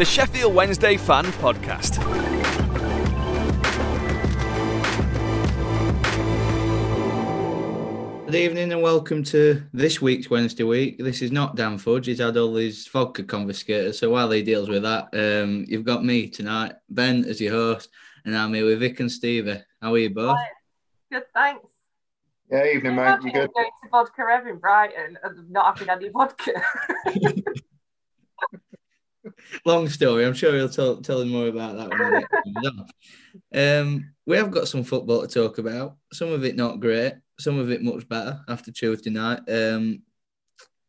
the Sheffield Wednesday Fan Podcast. Good evening and welcome to this week's Wednesday week. This is not Dan Fudge. He's had all his vodka confiscated. So while he deals with that, um, you've got me tonight, Ben as your host, and I'm here with Vic and Stevie. How are you both? Good, thanks. Yeah, evening, mate. You good? Going to vodka Ev in Brighton and not having any vodka. Long story. I'm sure he'll tell, tell more about that when we get comes on. Um, we have got some football to talk about. Some of it not great, some of it much better after Tuesday night. Um,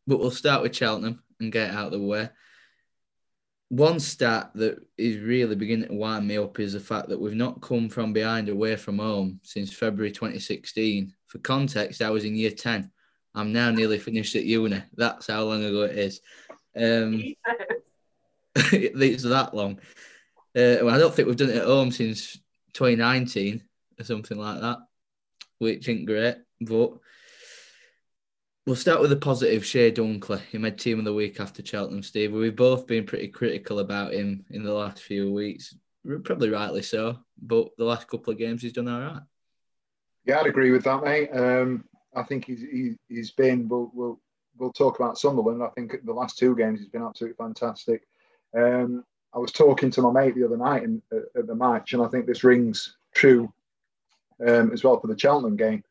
but we'll start with Cheltenham and get out of the way. One stat that is really beginning to wind me up is the fact that we've not come from behind away from home since February 2016. For context, I was in year 10. I'm now nearly finished at uni. That's how long ago it is. Um, it's that long. Uh, well, I don't think we've done it at home since 2019 or something like that, which ain't great. But we'll start with the positive. Chey Dunkley, he made team of the week after Cheltenham. Steve, we've both been pretty critical about him in the last few weeks, probably rightly so. But the last couple of games, he's done all right. Yeah, I'd agree with that, mate. Um, I think he's he, he's been. We'll, we'll we'll talk about Sunderland. I think the last two games he's been absolutely fantastic. Um, I was talking to my mate the other night in, uh, at the match, and I think this rings true um, as well for the Cheltenham game.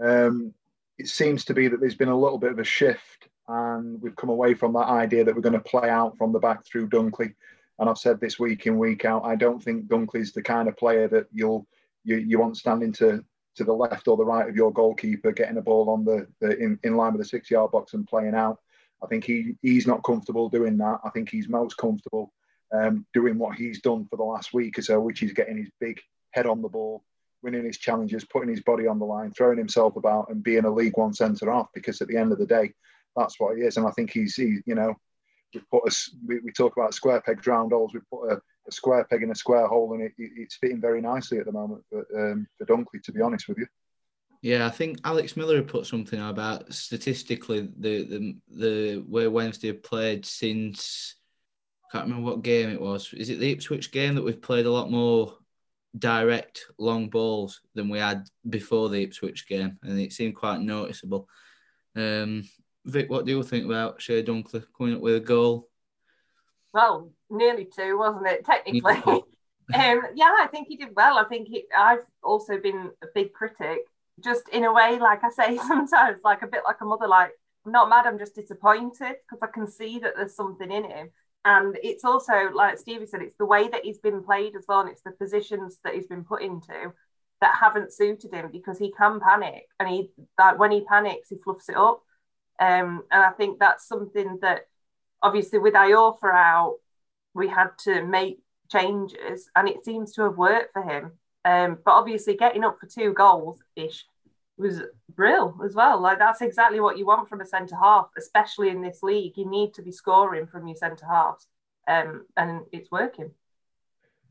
Um, it seems to be that there's been a little bit of a shift, and we've come away from that idea that we're going to play out from the back through Dunkley. And I've said this week in week out, I don't think Dunkley's the kind of player that you'll you, you want standing to to the left or the right of your goalkeeper, getting a ball on the, the in, in line with the six yard box and playing out. I think he he's not comfortable doing that. I think he's most comfortable um, doing what he's done for the last week or so, which is getting his big head on the ball, winning his challenges, putting his body on the line, throwing himself about, and being a League One centre half. Because at the end of the day, that's what he is. And I think he's, he, you know, we put a, we, we talk about square pegs round holes. We put a, a square peg in a square hole, and it, it, it's fitting very nicely at the moment for, um, for Dunkley. To be honest with you. Yeah, I think Alex Miller had put something about statistically the the the way Wednesday have played since I can't remember what game it was. Is it the Ipswich game that we've played a lot more direct long balls than we had before the Ipswich game, and it seemed quite noticeable. Um, Vic, what do you think about Chey Dunkley coming up with a goal? well, nearly two, wasn't it? Technically. um, yeah, I think he did well. I think he, I've also been a big critic, just in a way, like I say sometimes, like a bit like a mother, like I'm not mad, I'm just disappointed because I can see that there's something in him. And it's also, like Stevie said, it's the way that he's been played as well, and it's the positions that he's been put into that haven't suited him because he can panic, and he that when he panics, he fluffs it up. Um, and I think that's something that obviously with Iorfa out, we had to make changes, and it seems to have worked for him. Um, but obviously, getting up for two goals ish was real as well. Like that's exactly what you want from a centre half, especially in this league. You need to be scoring from your centre halves. um, and it's working.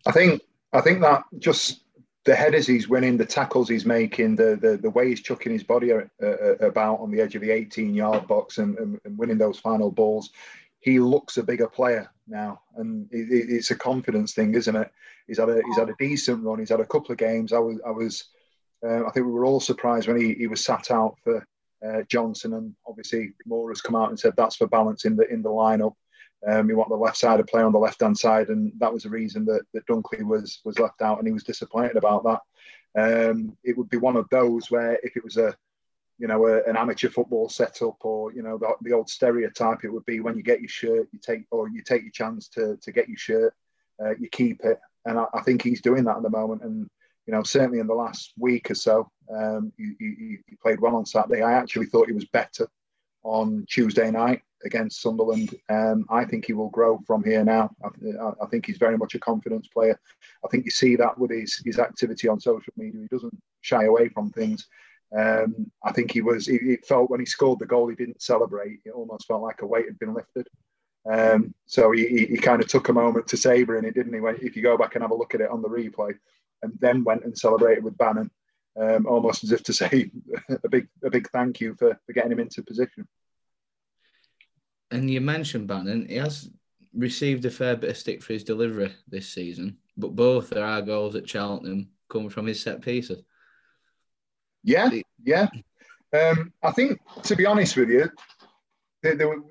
I think I think that just the headers he's winning, the tackles he's making, the the, the way he's chucking his body about on the edge of the 18 yard box and, and, winning those final balls, he looks a bigger player now, and it, it's a confidence thing, isn't it? He's had a he's had a decent run. He's had a couple of games. I was I was uh, I think we were all surprised when he, he was sat out for uh, Johnson, and obviously Moore has come out and said that's for balance in the in the lineup. Um, we want the left side to play on the left hand side, and that was the reason that, that Dunkley was was left out, and he was disappointed about that. Um, it would be one of those where if it was a you know a, an amateur football setup or you know the, the, old stereotype, it would be when you get your shirt, you take or you take your chance to to get your shirt, uh, you keep it, and I, I, think he's doing that at the moment, and you know certainly in the last week or so, um, he, he, he played well on Saturday. I actually thought he was better on Tuesday night against Sunderland. Um, I think he will grow from here now. I, I, think he's very much a confidence player. I think you see that with his, his activity on social media. He doesn't shy away from things. Um, I think he was, it felt when he scored the goal, he didn't celebrate. It almost felt like a weight had been lifted. Um, so he, he, he, kind of took a moment to savour in it, didn't he? When, if you go back and have a look at it on the replay, and then went and celebrated with Bannon, um, almost as if to say a big a big thank you for, for getting him into position and you mentioned Bannon, he has received a fair bit of stick for his delivery this season, but both of our goals at Cheltenham come from his set pieces. Yeah, yeah. Um, I think, to be honest with you, there, there were,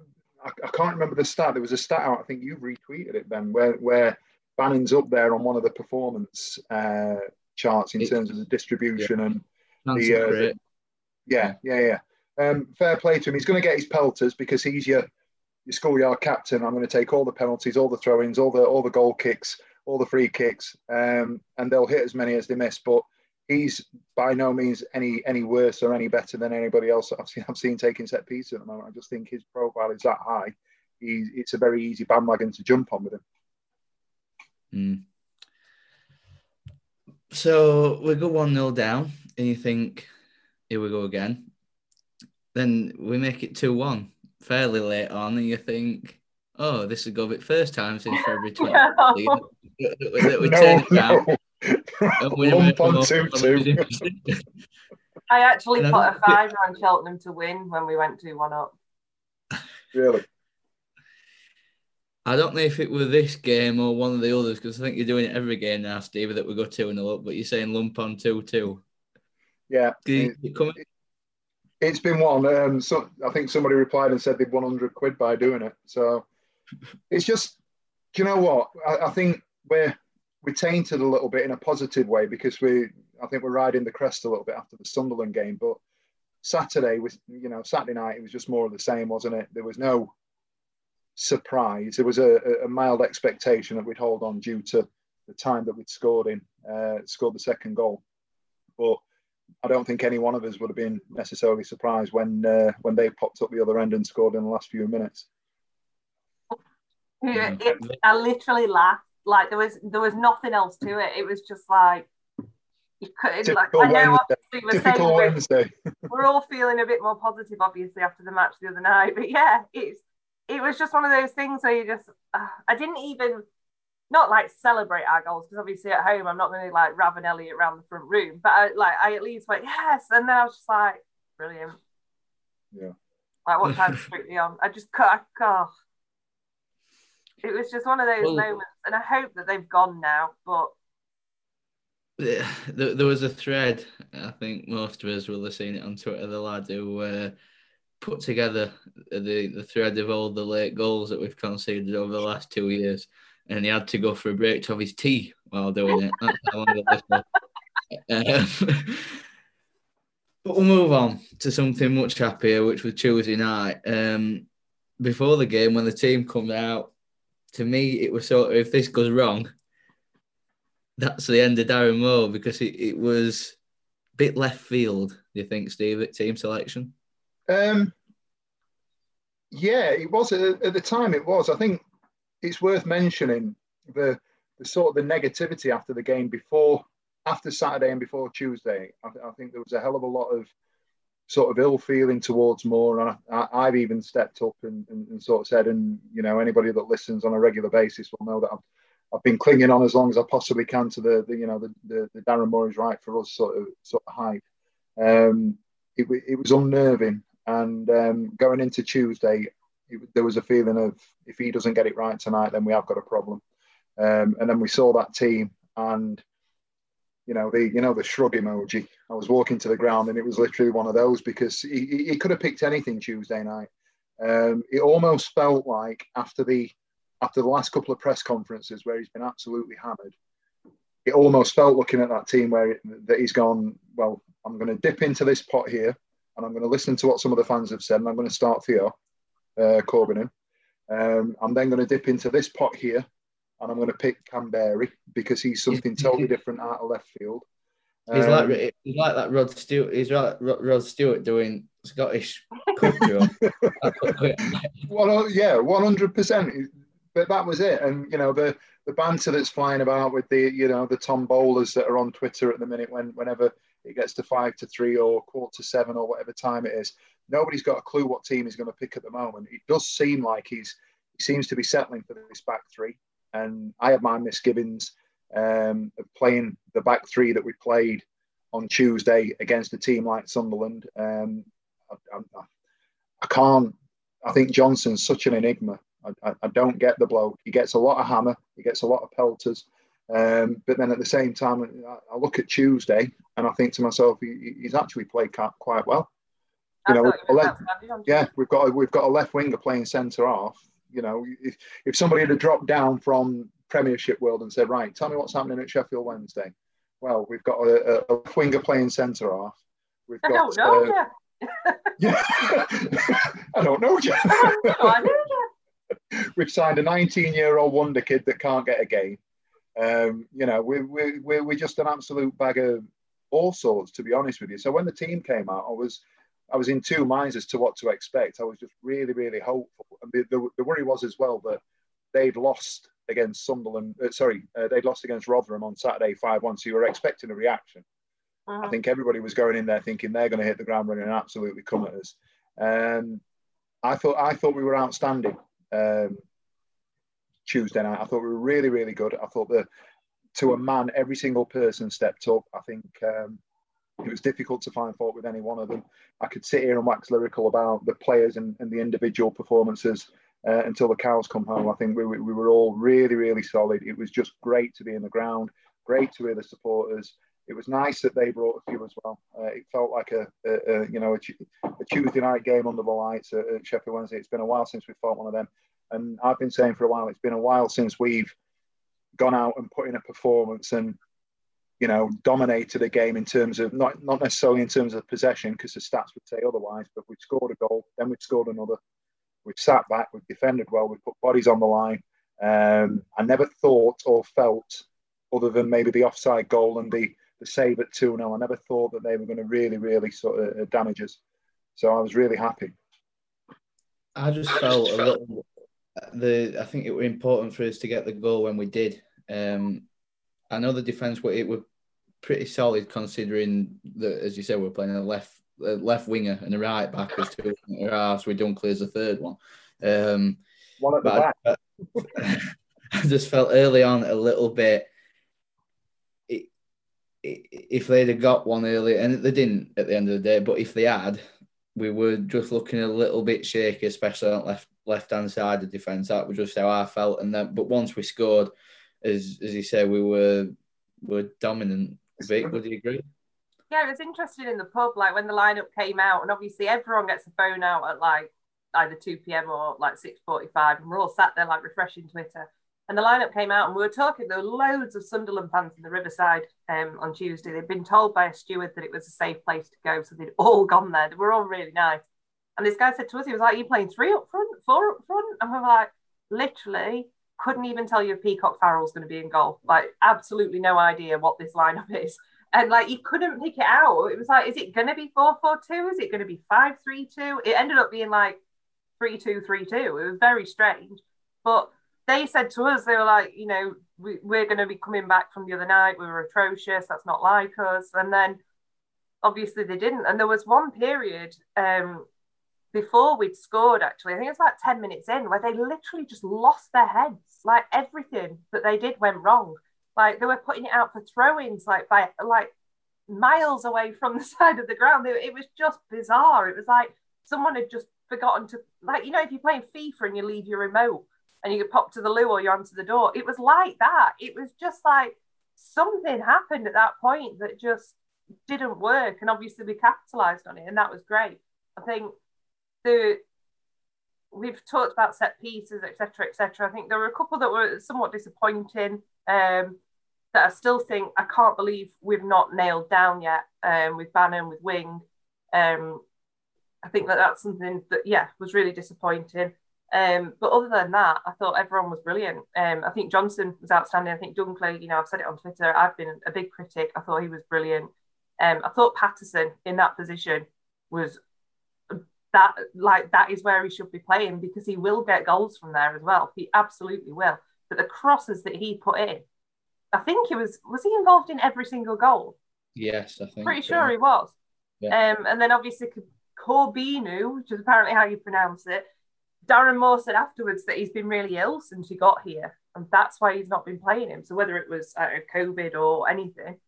I, I, can't remember the stat. There was a stat out. I think you retweeted it, Ben, where where Bannon's up there on one of the performance uh, charts in it, terms of the distribution yeah. and the, uh, the, yeah, yeah, yeah. Um, fair play to him. He's going to get his pelters because he's your your schoolyard captain. I'm going to take all the penalties, all the throw-ins, all the all the goal kicks, all the free kicks, um, and they'll hit as many as they miss. But he's by no means any any worse or any better than anybody else I've seen. I've seen taking set pieces at the moment. I just think his profile is that high. He's, it's a very easy bandwagon to jump on with him. Mm. So we go one 0 down, and you think, here we go again. Then we make it two one fairly late on, and you think, oh, this is Govit first time since February 20. no. that we, turn it down. I actually put a fiver on Cheltenham to win when we went 2 1 up. Really? I don't know if it was this game or one of the others because I think you're doing it every game now, Steve, that we go 2 0 up, but you're saying lump on 2 2. Yeah. You, you come, it's been one. Um, so I think somebody replied and said they'd 100 quid by doing it. So it's just, do you know what? I, I, think we're we're tainted a little bit in a positive way because we, I think we're riding the crest a little bit after the Sunderland game. But Saturday was, you know, Saturday night it was just more of the same, wasn't it? There was no surprise. There was a, a mild expectation that we'd hold on due to the time that we'd scored in, uh, scored the second goal. But I don't think any one of us would have been necessarily surprised when uh, when they popped up the other end and scored in the last few minutes. It, I literally laughed. Like there was there was nothing else to it. It was just like you couldn't. Like, I know obviously we're saying Wednesday. We're, we're all feeling a bit more positive, obviously, after the match the other night. But yeah, it's it was just one of those things where you just uh, I didn't even not like celebrate our goals because obviously at home I'm not going to like Ravanelli around the front room, but I, like I at least went yes, and then I was just like brilliant. Yeah. Like what time strictly on? I just cut. Oh. It was just one of those well, moments, and I hope that they've gone now. But there, there was a thread. I think most of us will have seen it on Twitter. The lad who uh, put together the the thread of all the late goals that we've conceded over the last two years and he had to go for a break to have his tea while doing it. That's how long it. Um, but we'll move on to something much happier, which was Tuesday night. Um, before the game, when the team comes out, to me, it was sort of if this goes wrong, that's the end of Darren Moore because it, it was a bit left field. Do you think, Steve, at team selection? Um, yeah, it was at, the time. It was. I think it's worth mentioning the, the sort of the negativity after the game before, after Saturday and before Tuesday. I, I think there was a hell of a lot of sort of ill feeling towards Moore, and I, have even stepped up and, and, and, sort of said, and you know, anybody that listens on a regular basis will know that I've, I've been clinging on as long as I possibly can to the, the you know the, the, the Darren Moore is right for us sort of sort of hype. Um, it, it was unnerving, and um, going into Tuesday, it, there was a feeling of if he doesn't get it right tonight, then we have got a problem. Um, and then we saw that team, and you know the you know the shrug emoji. I was walking to the ground, and it was literally one of those because he, he could have picked anything Tuesday night. Um, it almost felt like after the after the last couple of press conferences where he's been absolutely hammered, it almost felt looking at that team where it, that he's gone. Well, I'm going to dip into this pot here, and I'm going to listen to what some of the fans have said, and I'm going to start Theo uh, Corbeanu. Um, I'm then going to dip into this pot here, and I'm going to pick Kamberi because he's something totally different out of left field. Um, he's like um, he's like that Rod Stewart. He's like Rod Stewart doing Scottish culture. well, yeah, one hundred percent. But that was it, and you know the the banter that's flying about with the you know the Tom Bowlers that are on Twitter at the minute when whenever it gets to five to three or quarter to seven or whatever time it is, nobody's got a clue what team he's going to pick at the moment. It does seem like he's he seems to be settling for this back three and I had my misgivings um, of playing the back three that we played on Tuesday against a team like Sunderland. Um, I, I, I, can't. I think Johnson's such an enigma. I, I, don't get the bloke. He gets a lot of hammer. He gets a lot of pelters. Um, but then at the same time, I, look at Tuesday and I think to myself, he, he's actually played quite well. You know, left, yeah, we've got a, we've got a left winger playing centre half you know, if, if somebody had dropped down from Premiership world and said, right, tell me what's happening at Sheffield Wednesday. Well, we've got a, a, a winger playing centre half. We've I got, don't know, uh, yeah. I don't know, Jeff. We've signed a 19 year old wonder kid that can't get a game. Um, you know, we, we, we, we're just an absolute bag of all sorts, to be honest with you. So when the team came out, I was I was in two minds as to what to expect. I was just really, really hopeful. And the, the, the worry was as well that they'd lost against Sunderland. Uh, sorry, uh, they'd lost against Rotherham on Saturday 5 1. So you were expecting a reaction. Uh-huh. I think everybody was going in there thinking they're going to hit the ground running and absolutely come at us. Um, I thought I thought we were outstanding um, Tuesday night. I thought we were really, really good. I thought that to a man, every single person stepped up. I think um, it was difficult to find fault with any one of them. I could sit here and wax lyrical about the players and, and the individual performances uh, until the cows come home. I think we, we, were all really, really solid. It was just great to be in the ground, great to hear the supporters. It was nice that they brought a few as well. Uh, it felt like a, a, a you know a, a, Tuesday night game under the lights at, at Sheffield Wednesday. It's been a while since we fought one of them, and I've been saying for a while it's been a while since we've gone out and put in a performance and you know, dominated a game in terms of not not necessarily in terms of possession because the stats would say otherwise, but we've scored a goal, then we've scored another. We've sat back, we've defended well, we've put bodies on the line. Um, I never thought or felt, other than maybe the offside goal and the the save at 2 0, I never thought that they were going to really, really sort of uh, damage us. So I was really happy. I just felt a little. The I think it was important for us to get the goal when we did. Um, I know the defense were it were pretty solid considering that, as you said, we're playing a left a left winger and a right back as two halves with Dunkley as a third one. Um, one at the back. I, I, just felt early on a little bit. It, it, if they'd have got one early, and they didn't at the end of the day, but if they had, we were just looking a little bit shaky, especially on left left hand side of defence. That was just how I felt. And then, but once we scored, as as you said, we were were dominant Vic, would you agree? Yeah, it was interesting in the pub, like when the lineup came out, and obviously everyone gets a phone out at like either 2 p.m. or like 6.45, and we're all sat there like refreshing Twitter. And the lineup came out, and we were talking. There were loads of Sunderland fans in the Riverside um, on Tuesday. They'd been told by a steward that it was a safe place to go, so they'd all gone there. They were all really nice. And this guy said to us, he was like, "You playing three up front, four up front?" And we were like, "Literally, couldn't even tell you if Peacock Farrell's going to be in goal. Like, absolutely no idea what this lineup is. And like, you couldn't pick it out. It was like, is it going to be 4 4 2? Is it going to be 5 3 2? It ended up being like 3 2 3 2. It was very strange. But they said to us, they were like, you know, we, we're going to be coming back from the other night. We were atrocious. That's not like us. And then obviously they didn't. And there was one period um, before we'd scored, actually, I think it was like 10 minutes in, where they literally just lost their heads. Like everything that they did went wrong. Like they were putting it out for throw ins, like by like miles away from the side of the ground. It, was just bizarre. It was like someone had just forgotten to, like, you know, if you're playing FIFA and you leave your remote and you pop to the loo or you're answer the door, it was like that. It was just like something happened at that point that just didn't work. And obviously we capitalized on it and that was great. I think the we've talked about set pieces, etc., etc. I think there were a couple that were somewhat disappointing. Um, that I still think I can't believe we've not nailed down yet um, with Bannon, with Wing. Um, I think that that's something that yeah was really disappointing. Um, but other than that, I thought everyone was brilliant. Um, I think Johnson was outstanding. I think Dunkley, you know, I've said it on Twitter. I've been a big critic. I thought he was brilliant. Um, I thought Paterson in that position was that like that is where he should be playing because he will get goals from there as well. He absolutely will. But the crosses that he put in, I think he was was he involved in every single goal? Yes, I think. Pretty sure he was. Yeah. Um, and then obviously Corbeanu, which is apparently how you pronounce it. Darren Moore said afterwards that he's been really ill since he got here, and that's why he's not been playing him. So whether it was uh, COVID or anything,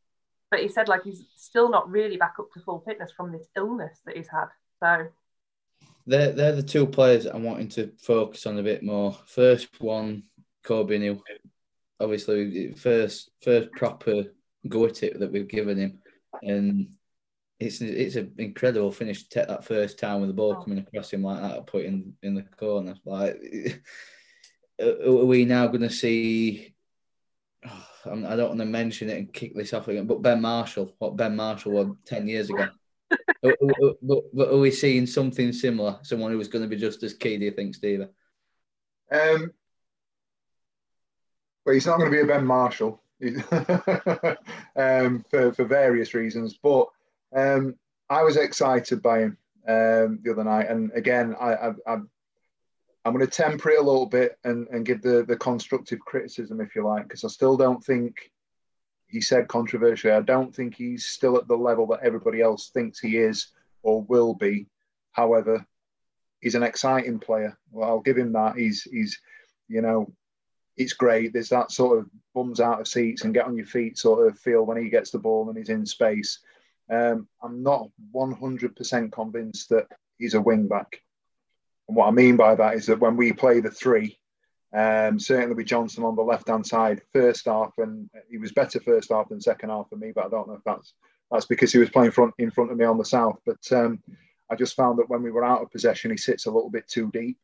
but he said like he's still not really back up to full fitness from this illness that he's had. So they're they're the two players I'm wanting to focus on a bit more. First one, Corbeanu, obviously first first proper go at it that we've given him, and it's it's an incredible finish to take that first time with the ball coming across him like that, put in in the corner. Like, are we now going to see? Oh, I don't want to mention it and kick this off again, but Ben Marshall, what Ben Marshall was ten years ago. But, are we seeing something similar? Someone who was going to be just as key? Do you think, Steve? Um, well, he's not going to be a Ben Marshall um, for for various reasons, but um, I was excited by him um, the other night, and again, I, I, I I'm going to temper it a little bit and, and give the, the constructive criticism, if you like, because I still don't think he said controversially. I don't think he's still at the level that everybody else thinks he is or will be. However, he's an exciting player. Well, I'll give him that. He's he's you know, it's great. There's that sort of bums out of seats and get on your feet sort of feel when he gets the ball and he's in space. Um, I'm not 100% convinced that he's a wing back. And what I mean by that is that when we play the three, um, certainly with Johnson on the left hand side, first half, and he was better first half than second half for me, but I don't know if that's that's because he was playing front in front of me on the south. But um, I just found that when we were out of possession, he sits a little bit too deep,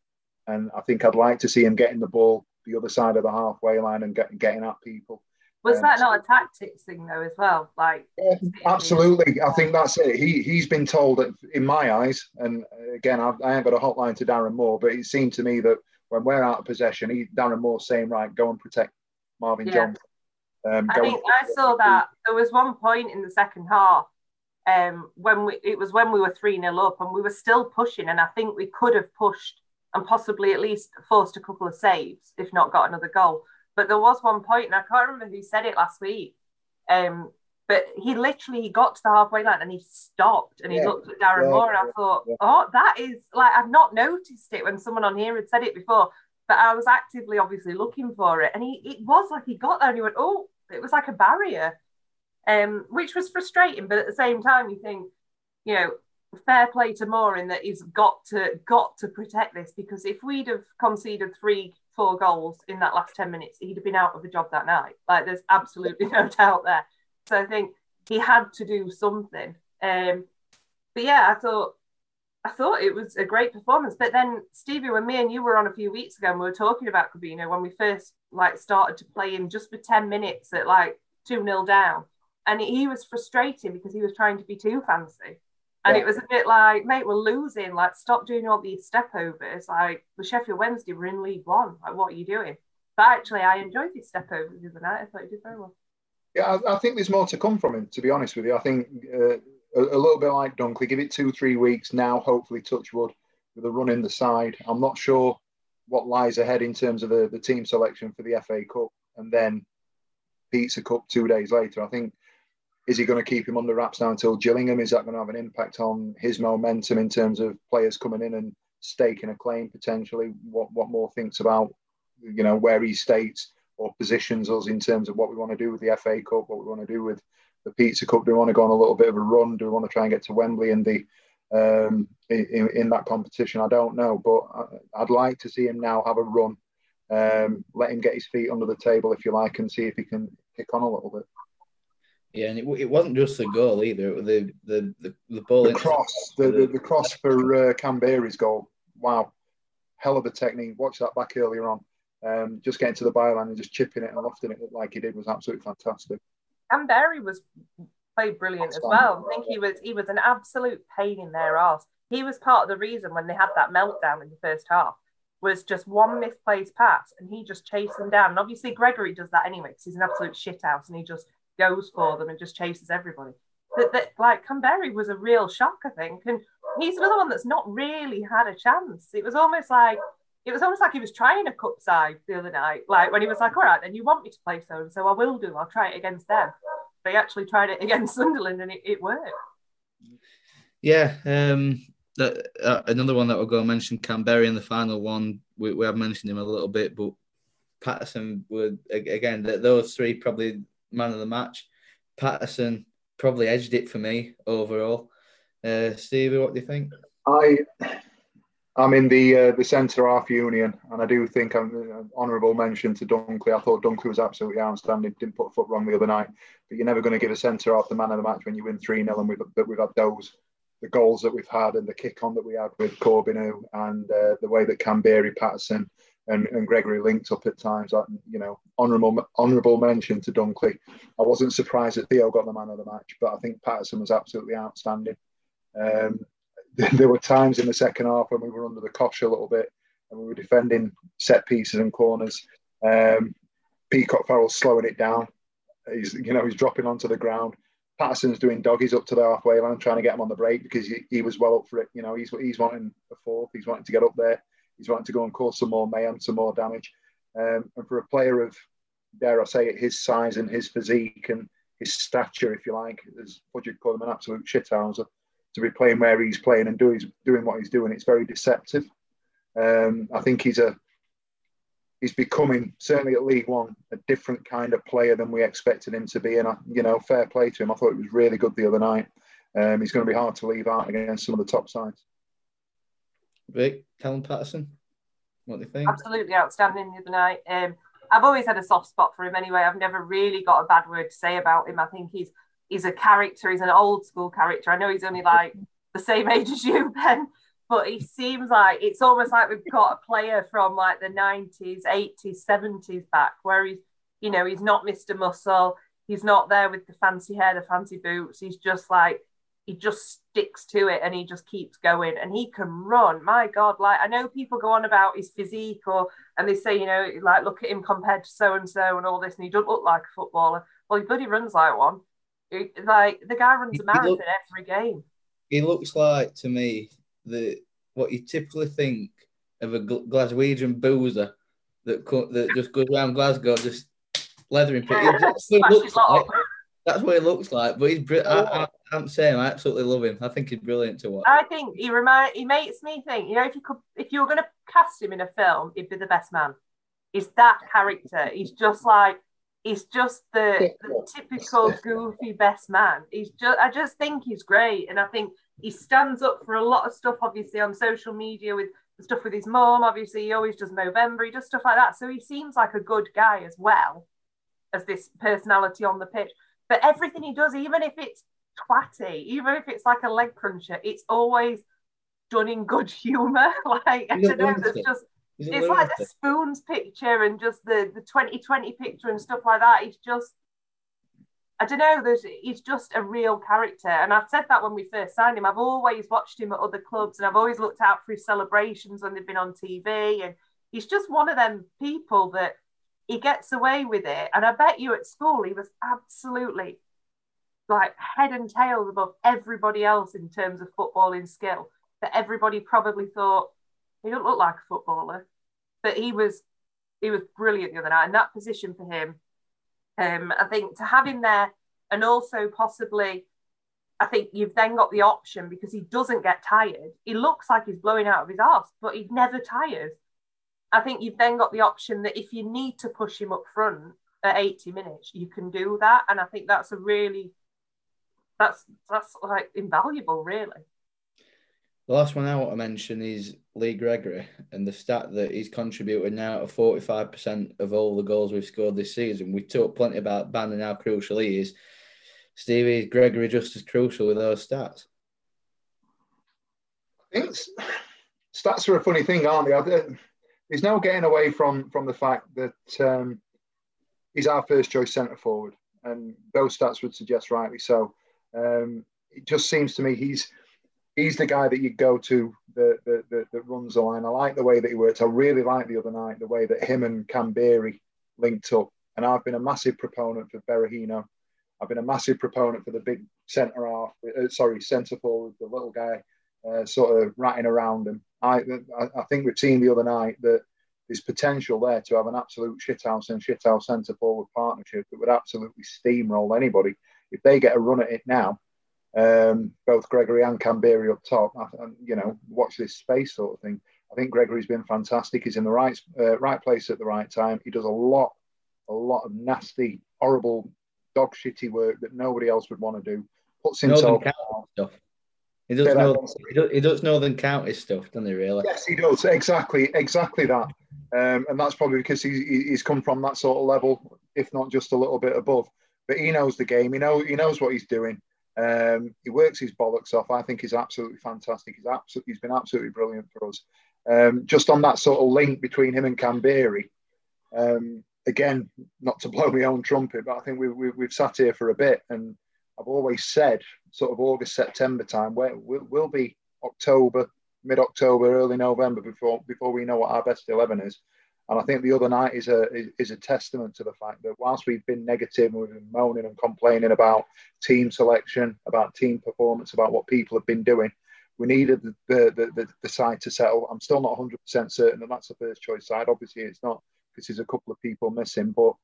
and I think I'd like to see him getting the ball the other side of the halfway line and get, getting at people. Was um, that not a tactics thing though as well? Like yeah, absolutely, I think that's it. He he's been told that in my eyes, and again, I've, I ain't got a hotline to Darren Moore, but it seemed to me that when we're out of possession, he Darren Moore saying, "Right, go and protect Marvin yeah. Johnson." Um, I think I saw that there was one point in the second half um, when we it was when we were three 0 up and we were still pushing, and I think we could have pushed and possibly at least forced a couple of saves, if not got another goal. But there was one point, and I can't remember who said it last week. Um, but he literally he got to the halfway line and he stopped and he yeah. looked at Darren yeah. Moore and I thought, yeah. oh, that is like I've not noticed it when someone on here had said it before, but I was actively obviously looking for it, and he it was like he got there and he went, oh, it was like a barrier, um, which was frustrating, but at the same time you think, you know, fair play to Moore in that he's got to got to protect this because if we'd have conceded three four goals in that last 10 minutes, he'd have been out of a job that night. Like there's absolutely no doubt there. So I think he had to do something. Um, but yeah, I thought I thought it was a great performance. But then Stevie, when me and you were on a few weeks ago and we were talking about Corbeanu when we first like started to play him just for 10 minutes at like 2-0 down. And he was frustrating because he was trying to be too fancy. And yeah. it was a bit like, mate, we're losing. Like, stop doing all these step overs. Like, the Sheffield Wednesday were in League One. Like, what are you doing? But actually, I enjoyed these step overs the other night. I thought he did very well. Yeah, I, I, think there's more to come from him, to be honest with you. I think uh, a, a, little bit like Dunkley, give it two, three weeks now, hopefully, touch wood, with a run in the side. I'm not sure what lies ahead in terms of the, the team selection for the FA Cup and then Pizza Cup two days later. I think is he going to keep him under wraps now until Gillingham? Is that going to have an impact on his momentum in terms of players coming in and staking a claim potentially? What what Moore thinks about, you know, where he states or positions us in terms of what we want to do with the FA Cup, what we want to do with the Pizza Cup. Do we want to go on a little bit of a run? Do we want to try and get to Wembley in the um, in, in that competition? I don't know, but I'd like to see him now have a run. Um, let him get his feet under the table, if you like, and see if he can kick on a little bit. Yeah, and it, it wasn't just the goal either. The the the, the ball. The cross, the, the, the cross for uh, Kamberi's goal. Wow, hell of a technique. Watch that back earlier on. Um, just getting to the byline and just chipping it and lofting it like he did was absolutely fantastic. Kamberi was played brilliant as well. I think he was he was an absolute pain in their ass. He was part of the reason when they had that meltdown in the first half was just one misplaced pass and he just chased them down. And obviously Gregory does that anyway because he's an absolute shithouse and he just goes for them and just chases everybody. That, that like Kamberi was a real shock, I think, and he's another one that's not really had a chance. It was almost like it was almost like he was trying a cup side the other night, like when he was like, "All right, then you want me to play so and so, I will do. I'll try it against them." They actually tried it against Sunderland, and it, it worked. Yeah, um, that, uh, another one that we're going to mention, Kamberi in the final one. We, we have mentioned him a little bit, but Paterson would again. Those three probably man of the match. Paterson probably edged it for me overall. Uh, Stevie, what do you think? I, I'm in the uh, the centre half union, and I do think I'm uh, honourable mention to Dunkley. I thought Dunkley was absolutely outstanding. Didn't put a foot wrong the other night, but you're never going to give a centre half the man of the match when you win three 0 and we've we've had those the goals that we've had and the kick on that we had with Corbeanu and uh, the way that Kamberi Paterson and, and Gregory linked up at times. You know, honourable honourable mention to Dunkley. I wasn't surprised that Theo got the man of the match, but I think Paterson was absolutely outstanding. Um, there were times in the second half when we were under the cosh a little bit and we were defending set pieces and corners. Um, Peacock Farrell slowing it down. He's you know he's dropping onto the ground. Paterson's doing doggies up to the halfway line, trying to get him on the break because he, he was well up for it. You know, he's he's wanting a fourth. He's wanting to get up there. He's wanting to go and cause some more mayhem, some more damage. Um, and for a player of, dare I say it, his size and his physique and his stature, if you like, as what you'd call him, an absolute shithouser, to be playing where he's playing and doing doing what he's doing, it's very deceptive. Um, I think he's a he's becoming certainly at League One a different kind of player than we expected him to be. And I, you know, fair play to him. I thought it was really good the other night. Um, he's going to be hard to leave out against some of the top sides. Vic, Callum Paterson, what do you think? Absolutely outstanding the other night. Um, I've always had a soft spot for him anyway. I've never really got a bad word to say about him. I think he's he's a character. He's an old school character. I know he's only like the same age as you, Ben, but he seems like it's almost like we've got a player from like the 90s, 80s, 70s back where he's, you know, he's not Mr. Muscle. He's not there with the fancy hair, the fancy boots. He's just like he just sticks to it and he just keeps going and he can run my god like i know people go on about his physique or and they say you know like look at him compared to so and so and all this and he doesn't look like a footballer well he bloody runs like one like the guy runs a marathon look, every game he looks like to me the what you typically think of a Glaswegian boozer that that just goes around Glasgow just leathering. Yeah, that's what he looks like. But he's. Oh. I, I'm saying I absolutely love him. I think he's brilliant to watch. I think he remind he makes me think. You know, if you could, if you were going to cast him in a film, he'd be the best man. He's that character. He's just like he's just the, the typical goofy best man. He's just I just think he's great, and I think he stands up for a lot of stuff. Obviously on social media with stuff with his mom. Obviously, he always does Movember. He does stuff like that. So he seems like a good guy as well as this personality on the pitch. But everything he does, even if it's twatty, even if it's like a leg cruncher, it's always done in good humour. like I don't know, there's just it's like the spoons picture and just the the 2020 picture and stuff like that. He's just I don't know, there's he's just a real character. And I've said that when we first signed him. I've always watched him at other clubs and I've always looked out for his celebrations when they've been on TV. And he's just one of them people that he gets away with it. And I bet you at school he was absolutely like head and tails above everybody else in terms of footballing skill. That everybody probably thought he don't look like a footballer, but he was he was brilliant the other night. And that position for him, um, I think to have him there And also, possibly, I think you've then got the option because he doesn't get tired. He looks like he's blowing out of his arse, but he's never tired. I think you've then got the option that if you need to push him up front at 80 minutes, you can do that. And I think that's a really that's that's like invaluable, really. The last one I want to mention is Lee Gregory and the stat that he's contributed now to 45% of all the goals we've scored this season. We talked plenty about Ban and how crucial he is. Stevie, Gregory just as crucial with those stats. I think stats are a funny thing, aren't they? There's no getting away from from the fact that um, he's our first choice centre forward, and those stats would suggest rightly so. Um, it just seems to me he's he's the guy that you go to that, that, that, runs the line. I like the way that he works. I really like the other night the way that him and Kamberi linked up. And I've been a massive proponent for Berahino. I've been a massive proponent for the big centre half, uh, sorry, centre forward, the little guy uh, sort of ratting around him. I, I think we've seen the other night that there's potential there to have an absolute shithouse and shithouse centre forward partnership that would absolutely steamroll anybody. If they get a run at it now, um, both Gregory and Kamberi up top. And, you know, watch this space sort of thing. I think Gregory's been fantastic. He's in the right uh, right place at the right time. He does a lot, a lot of nasty, horrible, dog shitty work that nobody else would want to do. Puts himself. Stuff. He does, know, he does, he does Northern County stuff, doesn't he? Really? Yes, he does. Exactly, exactly that. Um, and that's probably because he, he's come from that sort of level, if not just a little bit above. But he knows the game. He know he knows what he's doing. Um, he works his bollocks off. I think he's absolutely fantastic. He's absolutely he's been absolutely brilliant for us. Um, just on that sort of link between him and Kamberi. Um, again, not to blow my own trumpet, but I think we, we, we've sat here for a bit, and I've always said sort of August September time where we'll, we'll be October, mid October, early November before before we know what our best eleven is. And I think the other night is a is, a testament to the fact that whilst we've been negative and we've been moaning and complaining about team selection, about team performance, about what people have been doing, we needed the the, the, the side to settle. I'm still not 100% certain that that's the first choice side. Obviously, it's not because there's a couple of people missing, but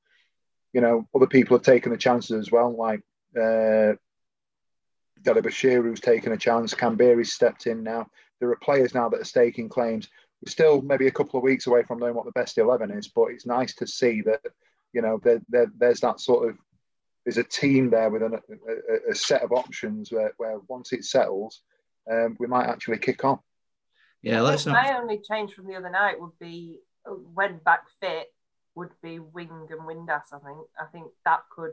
you know, other people have taken the chances as well, like uh, Dele Bashiru, who's taken a chance. Kamberi's stepped in now. There are players now that are staking claims we're still maybe a couple of weeks away from knowing what the best 11 is, but it's nice to see that, you know, there, there, there's that sort of, there's a team there with an, a, a, set of options where, where once it settles, um, we might actually kick on. Yeah, let's not. My only change from the other night would be when back fit would be Wing and Windass. I think I think that could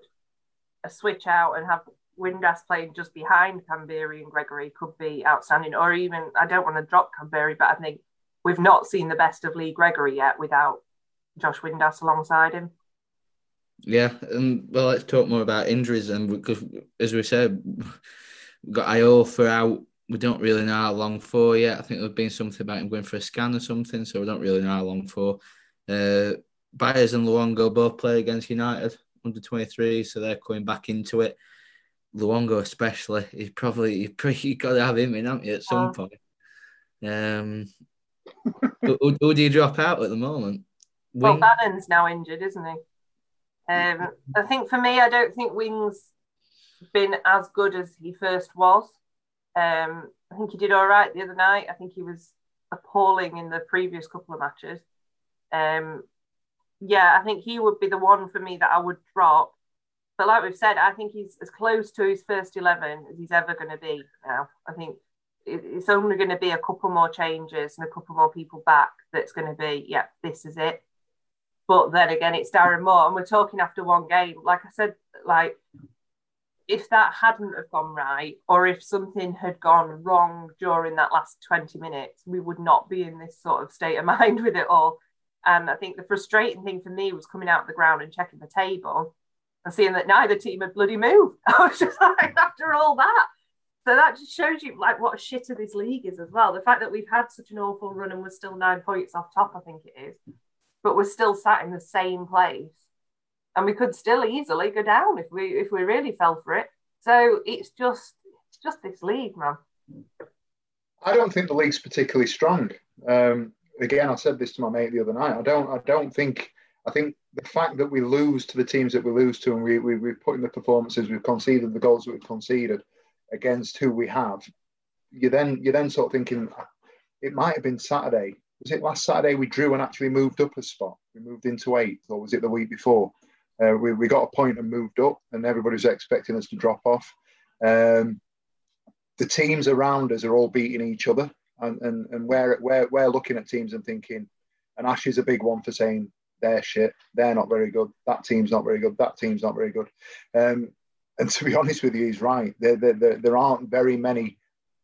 a switch out and have Windass playing just behind Kamberi and Gregory could be outstanding. Or even I don't want to drop Kamberi, but I think we've not seen the best of Lee Gregory yet without Josh Windass alongside him. Yeah, and well, let's talk more about injuries. And because, as we said, we've got Iorfa out. We don't really know how long for yet. I think there's been something about him going for a scan or something, so we don't really know how long for. Uh, Byers and Luongo both play against United under 23, so they're coming back into it. Luongo, especially, he's probably you got to have him in, haven't you, at some point? Um, who, who, do you drop out at the moment? Wing? Well, Bannon's now injured, isn't he? Um, I think for me, I don't think Wing's been as good as he first was. Um, I think he did all right the other night. I think he was appalling in the previous couple of matches. Um, yeah, I think he would be the one for me that I would drop. But like we've said, I think he's as close to his first 11 as he's ever going to be now. I think it's only going to be a couple more changes and a couple more people back that's going to be, yeah, this is it. But then again, it's Darren Moore, and we're talking after one game. Like I said, like if that hadn't have gone right, or if something had gone wrong during that last 20 minutes, we would not be in this sort of state of mind with it all. And I think the frustrating thing for me was coming out of the ground and checking the table and seeing that neither team had bloody moved. I was just like, after all that, so that just shows you like what a shitter this league is as well. The fact that we've had such an awful run and we're still nine points off top, I think it is, but we're still sat in the same place, and we could still easily go down if we if we really fell for it. So it's just it's just this league, man. I don't think the league's particularly strong. Um, again, I said this to my mate the other night. I don't I don't think I think the fact that we lose to the teams that we lose to, and we, we we've put in the performances, we've conceded the goals that we've conceded against who we have. You then you then sort of thinking, it might have been Saturday. Was it last Saturday we drew and actually moved up a spot? We moved into eighth, or was it the week before? Uh, we, we got a point and moved up, and everybody was expecting us to drop off. Um, the teams around us are all beating each other, and, and, and we're, we're, we're looking at teams and thinking, and Ash is a big one for saying they're shit, they're not very good, that team's not very good, that team's not very good. Um, and to be honest with you, he's right. There, there, there, there aren't very many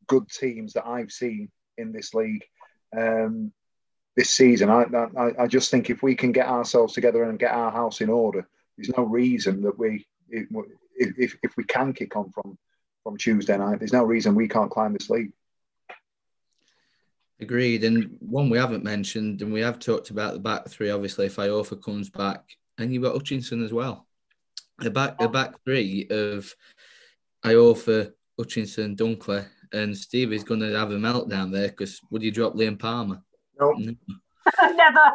good teams that I've seen in this league um, this season. I, I, I just think if we can get ourselves together and get our house in order, there's no reason that we, if, if, we can kick on from from Tuesday night, there's no reason we can't climb this league. Agreed. And one we haven't mentioned, and we have talked about the back three. Obviously, if Iorfa comes back, and you've got Hutchinson as well. The back, the oh. back three of Iorfa, Hutchinson, Dunkley, and Steve is going to have a meltdown there because would you drop Liam Palmer? No. Never.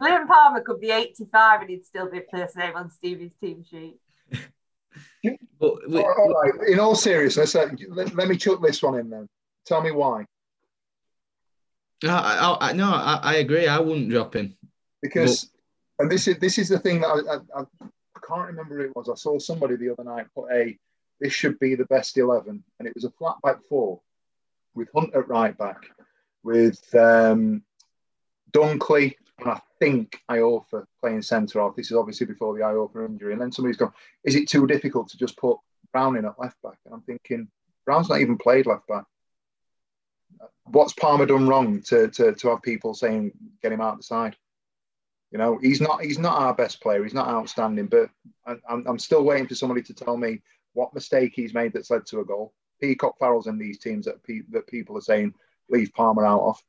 Liam Palmer could be 85 and he'd still be first name on Stevie's team sheet. but, all, all right. In all seriousness, let, let, me chuck this one in then. Tell me why. I, I, I no, I, I, agree. I wouldn't drop him because, but... and this is this is the thing that I, I, I can't remember who it was. I saw somebody the other night put a this should be the best eleven, and it was a flat back four with Hunt at right back, with um, Dunkley and I think Iorfa playing centre off. This is obviously before the Iorfa injury. And then somebody's gone, is it too difficult to just put Brown in at left back? And I'm thinking, Brown's not even played left back. What's Palmer done wrong to, to, to have people saying get him out the side? You know, he's not he's not our best player. He's not outstanding, but I'm, I'm still waiting for somebody to tell me what mistake he's made that's led to a goal. Peacock Farrell's in these teams that, pe- that people are saying leave Palmer out of.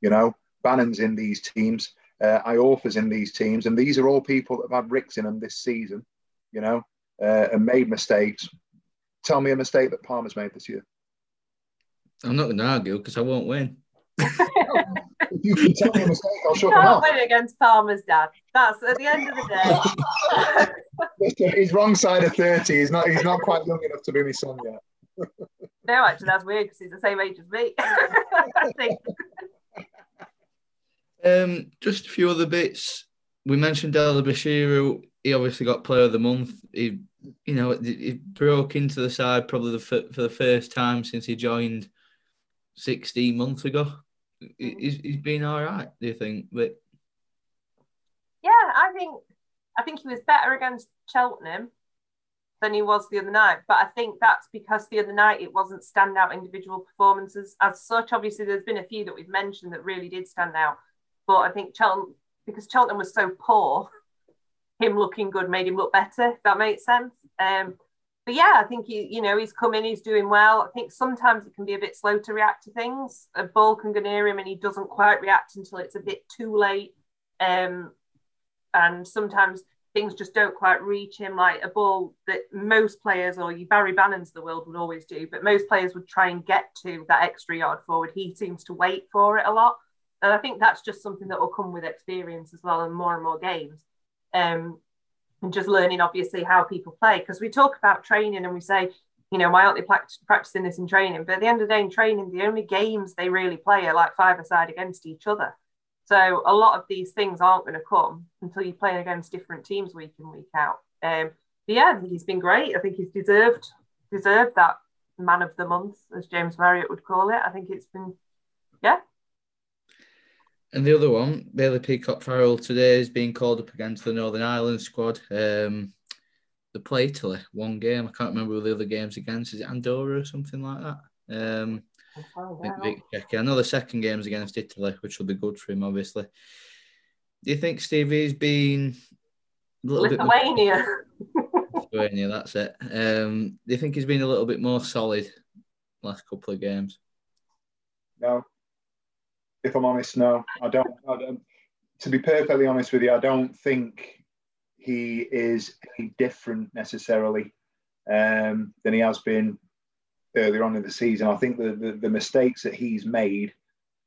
You know, Bannon's in these teams uh, Iorfa's in these teams, and these are all people that have had Ricks in them this season, you know, uh, and made mistakes. Tell me a mistake that Palmer's made this year. I'm not going to argue because I won't win. if you can tell me a mistake, I'll shut you can't win against Palmer's dad. That's at the end of the day. he's wrong side of 30. He's not, he's not quite young enough to be my son yet. no, actually, that's weird because he's the same age as me. I think. Um, just a few other bits. We mentioned Dele-Bashiru. He obviously got Player of the Month. He, you know, he broke into the side probably the, for the first time since he joined 16 months ago. He's, he's been all right, do you think? But yeah, I think I think he was better against Cheltenham than he was the other night. But I think that's because the other night it wasn't standout individual performances as such. Obviously, there's been a few that we've mentioned that really did stand out. But I think Cheltenham, because Cheltenham was so poor, him looking good made him look better, if that makes sense. Um, but yeah, I think he, you know, he's come in, he's doing well. I think sometimes it can be a bit slow to react to things. A ball can go near him and he doesn't quite react until it's a bit too late. Um, and sometimes things just don't quite reach him like a ball that most players or you Barry Bannon's the world would always do, but most players would try and get to that extra yard forward. He seems to wait for it a lot. And I think that's just something that will come with experience as well and more and more games. Um, and just learning, obviously, how people play. Because we talk about training and we say, you know, why aren't they practicing this in training? But at the end of the day, in training, the only games they really play are like five aside against each other. So a lot of these things aren't going to come until you're playing against different teams week in, week out. Um, but yeah, I think he's been great. I think he's deserved deserved that man of the month, as James Marriott would call it. I think it's been, yeah, and the other one, Bailey Peacock Farrell today is being called up against the Northern Ireland squad. Um, the play Italy, one game. I can't remember the other games against. Is it Andorra or something like that? Um, I know the second game's against Italy, which will be good for him, obviously. Do you think Stevie's been a little Lithuania. bit Lithuania, that's it. Um, do you think he's been a little bit more solid last couple of games? No, if I'm honest, no, I don't, I don't. To be perfectly honest with you, I don't think he is any different necessarily um, than he has been earlier on in the season. I think the, the, the mistakes that he's made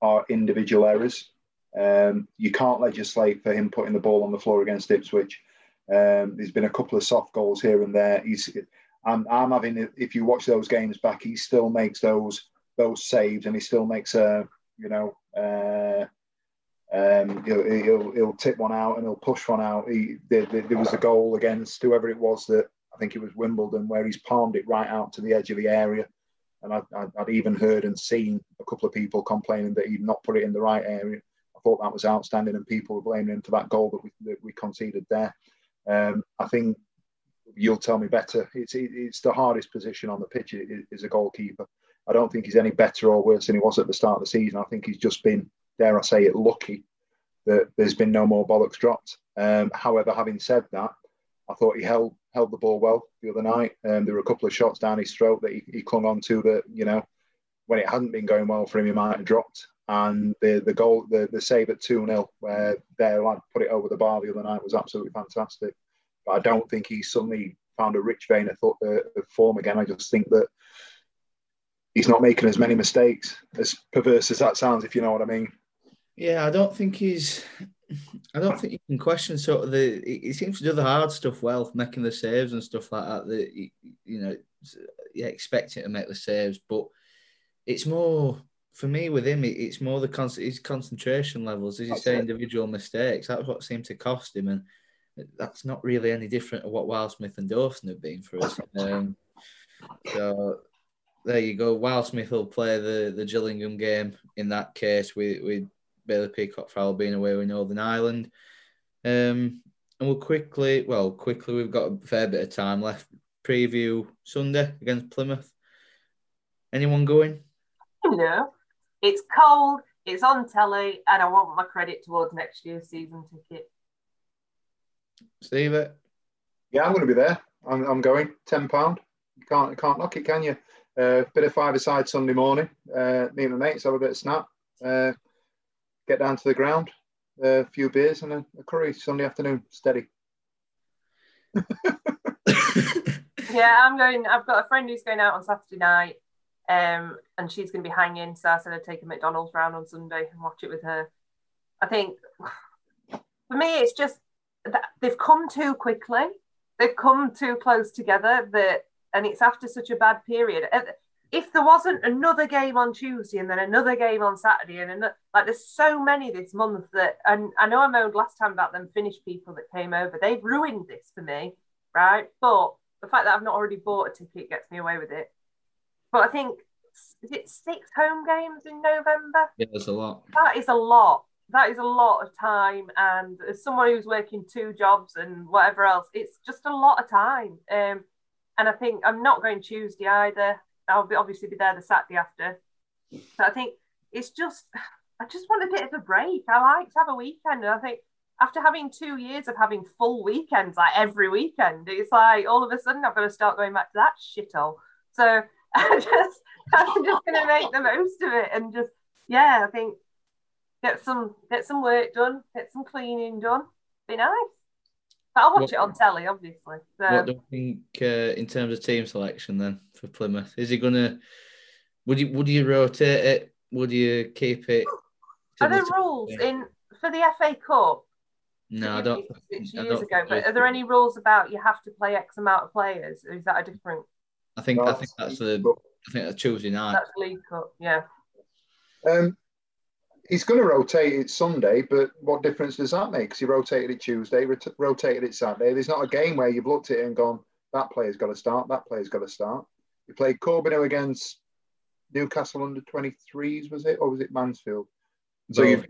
are individual errors. Um, you can't legislate for him putting the ball on the floor against Ipswich. Um, there's been a couple of soft goals here and there. He's, I'm, I'm having. If you watch those games back, he still makes those those saves, and he still makes a, you know, uh, um, he'll, he'll, he'll tip one out and he'll push one out. He, there, there was a goal against whoever it was that I think it was Wimbledon where he's palmed it right out to the edge of the area. And I, would even heard and seen a couple of people complaining that he'd not put it in the right area. I thought that was outstanding, and people were blaming him for that goal that we, that we conceded there. Um, I think you'll tell me better. It's it's the hardest position on the pitch is a goalkeeper. I don't think he's any better or worse than he was at the start of the season. I think he's just been, dare I say it, lucky that there's been no more bollocks dropped. Um, however, having said that, I thought he held held the ball well the other night. Um, there were a couple of shots down his throat that he, he clung on to that, you know, when it hadn't been going well for him, he might have dropped. And the the goal, the, the save at 2 0, where their lad put it over the bar the other night was absolutely fantastic. But I don't think he suddenly found a rich vein of, thought, uh, of form again. I just think that he's not making as many mistakes, as perverse as that sounds, if you know what I mean. Yeah, I don't think he's. I don't think you can question sort of the. He seems to do the hard stuff well, making the saves and stuff like that. That you know, you expect him to make the saves, but it's more for me with him. It's more the con- his concentration levels, as you say, individual mistakes. That's what seemed to cost him, and that's not really any different to what Wildsmith and Dawson have been for us. Um, so there you go. Wildsmith will play the the Gillingham game in that case with with Bailey Peacock Farrell being away with Northern Ireland. Um, and we'll quickly, well, quickly, we've got a fair bit of time left. Preview Sunday against Plymouth. Anyone going? No. It's cold, it's on telly, and I want my credit towards next year's season ticket. Steve it? Yeah, I'm going to be there. I'm, I'm going. £10. You can't, can't knock it, can you? Uh, bit of five aside Sunday morning. Uh, me and my mates have a bit of snap. Uh, get down to the ground, a few beers and a, a curry Sunday afternoon. Steady. yeah, I'm going. I've got a friend who's going out on Saturday night, um, and she's going to be hanging. So I said I'd take a McDonald's round on Sunday and watch it with her. I think for me, it's just that they've come too quickly. They've come too close together. That and it's after such a bad period if there wasn't another game on Tuesday and then another game on Saturday and another, like there's so many this month that and I know I moaned last time about them Finnish people that came over. They've ruined this for me, right? But the fact that I've not already bought a ticket gets me away with it. But I think is it six home games in November? Yeah, there's a lot. That is a lot. That is a lot of time, and as someone who's working two jobs and whatever else, it's just a lot of time. Um, and I think I'm not going Tuesday either. I'll be, obviously be there the Saturday after. So I think it's just, I just want a bit of a break. I like to have a weekend. And I think after having two years of having full weekends, like every weekend, it's like all of a sudden I've got to start going back to that shithole. So I just, I'm just going to make the most of it and just, yeah, I think get some get some work done, get some cleaning done. Be nice. But I'll watch what, it on telly, obviously. So. What do you think uh, in terms of team selection then for Plymouth? Is he gonna? Would you would you rotate it? Would you keep it? Are there rules in for the FA Cup? No, I don't. Six years don't ago, but are there any rules about you have to play X amount of players? Or is that a different? I think I think that's the I think that's Tuesday night. That's League Cup, yeah. Um, he's going to rotate it Sunday, but what difference does that make? Because he rotated it Tuesday, rot- rotated it Saturday. There's not a game where you've looked at it and gone, that player's got to start, that player's got to start. You played Corbeanu against Newcastle under 23s, was it? Or was it Mansfield? So no.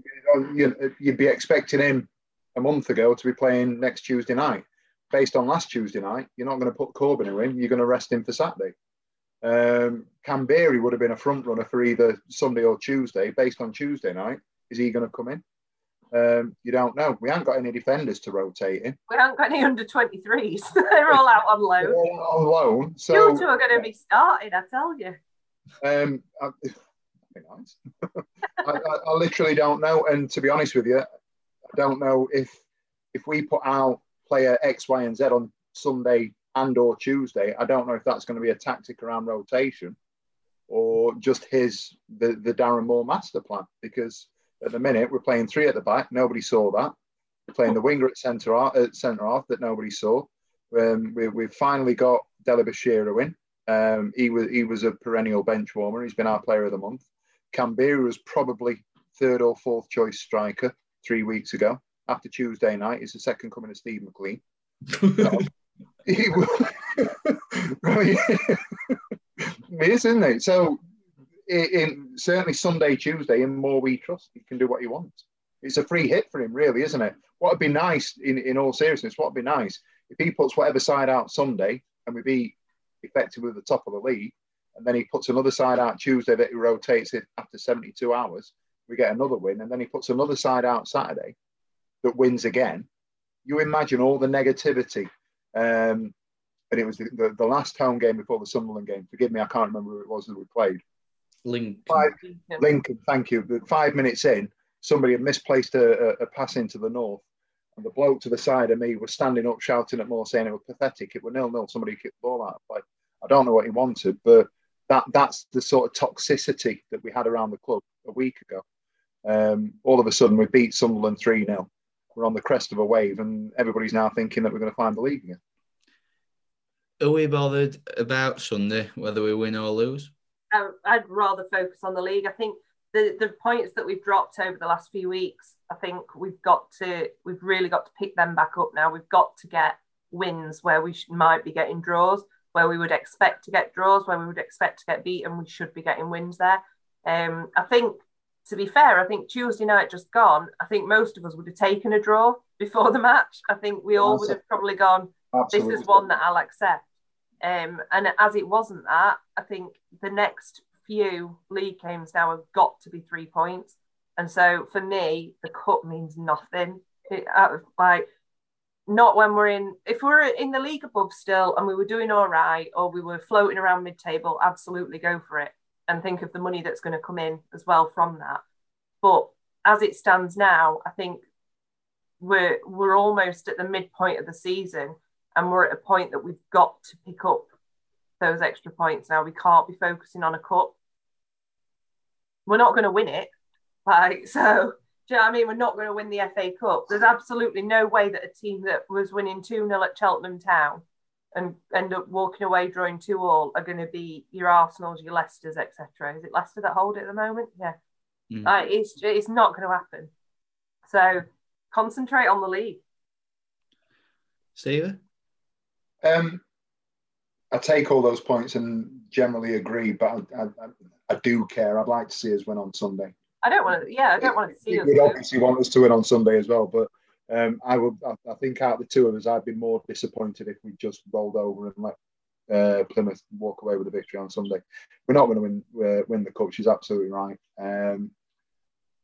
you'd, you'd be expecting him a month ago to be playing next Tuesday night. Based on last Tuesday night, you're not going to put Corbeanu in, you're going to rest him for Saturday. Um, Kamberi would have been a front runner for either Sunday or Tuesday. Based on Tuesday night, is he going to come in? Um, you don't know. We haven't got any defenders to rotate in. We haven't got any under 23s. They're all out on loan. on loan. So you two are going to be starting, I tell you. Um, I, nice. I, I, I, literally don't know. And to be honest with you, I don't know if if we put out player X, Y, and Z on Sunday and or Tuesday. I don't know if that's going to be a tactic around rotation or just his the, the Darren Moore master plan because At the minute, we're playing three at the back. Nobody saw that. We're playing the winger at centre half, at centre half that nobody saw. Um, we, we've finally got Dele Bashiru in. Um, he was he was a perennial bench warmer. He's been our player of the month. Kamberi was probably third or fourth choice striker three weeks ago. After Tuesday night, he's the second coming of Steve McLean. He was, right. is, isn't it? So, in, in certainly Sunday, Tuesday, in Moore we trust, he can do what he wants. It's a free hit for him, really, isn't it? What would be nice, in, in all seriousness, what would be nice if he puts whatever side out Sunday and we be effectively at the top of the league, and then he puts another side out Tuesday that he rotates it after 72 hours, we get another win, and then he puts another side out Saturday that wins again. You imagine all the negativity. Um, and it was the, the, the, last home game before the Sunderland game. Forgive me, I can't remember who it was that we played. Lincoln. Five, Lincoln, thank you. Five minutes in, somebody had misplaced a, a, a pass into the north and the bloke to the side of me was standing up shouting at Moore saying it was pathetic. It was nil nil. Somebody kicked the ball out of play. I don't know what he wanted, but that that's the sort of toxicity that we had around the club a week ago. Um, all of a sudden, we beat Sunderland 3 0. We're on the crest of a wave, and everybody's now thinking that we're going to find the league again. Are we bothered about Sunday, whether we win or lose? I'd rather focus on the league. I think the the points that we've dropped over the last few weeks, I think we've got to we've really got to pick them back up now. We've got to get wins where we might be getting draws, where we would expect to get draws, where we would expect to get beaten. We should be getting wins there. Um, I think to be fair, I think Tuesday night just gone. I think most of us would have taken a draw before the match. I think we all would have probably gone. Absolutely. This is one that I'll accept. Um, and as it wasn't that, I think the next few league games now have got to be three points. And so for me, the cup means nothing. It, uh, like not when we're in if we're in the league above still and we were doing all right or we were floating around mid-table absolutely go for it and think of the money that's going to come in as well from that but as it stands now i think we're we're almost at the midpoint of the season and we're at a point that we've got to pick up those extra points now we can't be focusing on a cup we're not going to win it. Like, so, do you know what I mean? We're not going to win the FA Cup. There's absolutely no way that a team that was winning 2 0 at Cheltenham Town and end up walking away drawing 2 all are going to be your Arsenals, your Leicesters, etc. Is it Leicester that hold it at the moment? Yeah. Mm. Like, it's, it's not going to happen. So, concentrate on the league. Steve? Um, I take all those points and generally agree, but I, I, I do care. I'd like to see us win on Sunday. I don't want to. Yeah, I don't want to see you us. Would obviously want us to win on Sunday as well, but um, I would. I, I, think out of the two of us, I'd be more disappointed if we just rolled over and let uh, Plymouth walk away with a victory on Sunday. We're not going to win uh, win the cup. She's absolutely right. Um,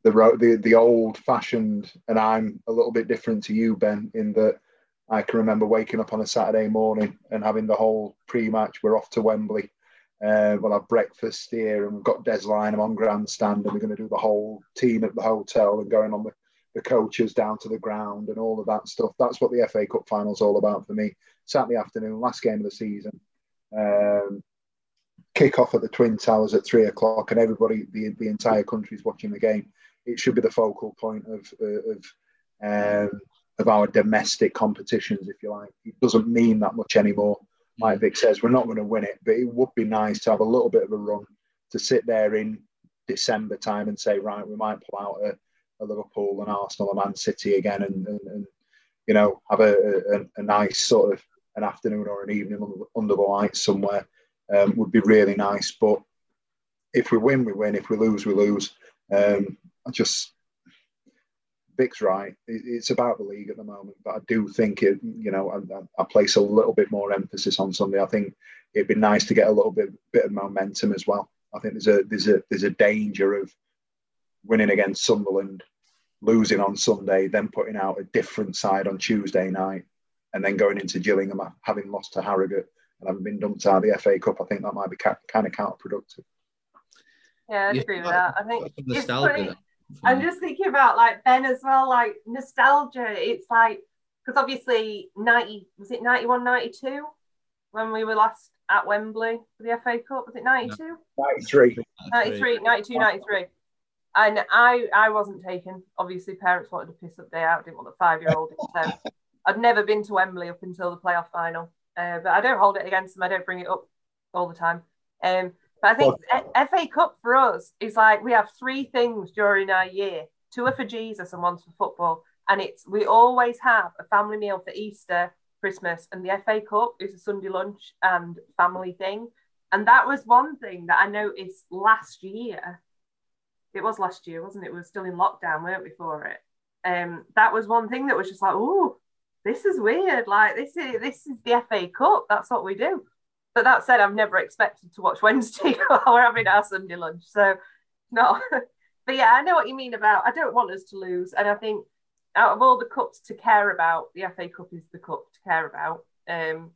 the the the old fashioned, and I'm a little bit different to you, Ben, in that I can remember waking up on a Saturday morning and having the whole pre-match. We're off to Wembley uh, we'll have breakfast here, and we've got Des Lynam on grandstand, and we're going to do the whole team at the hotel and going on the, the coaches down to the ground and all of that stuff. That's what the FA Cup final's all about for me. Saturday afternoon, last game of the season. Um, kick off at the Twin Towers at three o'clock, and everybody, the, the entire country's watching the game. It should be the focal point of of um, of our domestic competitions, if you like. It doesn't mean that much anymore like Vic says, we're not going to win it, but it would be nice to have a little bit of a run to sit there in December time and say, right, we might pull out a, a Liverpool and Arsenal and Man City again, and, and, and you know have a, a, a, nice sort of an afternoon or an evening under, the lights somewhere. Um, would be really nice. But if we win, we win. If we lose, we lose. Um, I just Vic's right. It's about the league at the moment, but I do think it. You know, I, I, place a little bit more emphasis on Sunday. I think it'd be nice to get a little bit bit of momentum as well. I think there's a there's a there's a danger of winning against Sunderland, losing on Sunday, then putting out a different side on Tuesday night, and then going into Gillingham having lost to Harrogate and having been dumped out of the FA Cup. I think that might be ca- kind of counterproductive. Yeah, I agree with that. I think it's funny. I'm just thinking about like Ben as well, like nostalgia. It's like because obviously 90 was it 91 92 when we were last at Wembley for the FA Cup was it 92 93 93 92 93 and I I wasn't taken. Obviously, parents wanted to piss up day out. Didn't want the five year old. So I'd never been to Wembley up until the playoff final. Uh, but I don't hold it against them. I don't bring it up all the time. Um, but I think well, FA Cup for us is like we have three things during our year. Two are for Jesus and one's for football. And it's we always have a family meal for Easter, Christmas, and the FA Cup is a Sunday lunch and family thing. And that was one thing that I noticed last year. It was last year, wasn't it? We were still in lockdown, weren't we, for it? Um, that was one thing that was just like, oh, this is weird. Like this is this is the FA Cup. That's what we do. But that said, I've never expected to watch Wednesday while we're having our Sunday lunch. So no. but yeah, I know what you mean about I don't want us to lose. And I think out of all the cups to care about, the FA Cup is the cup to care about. Um,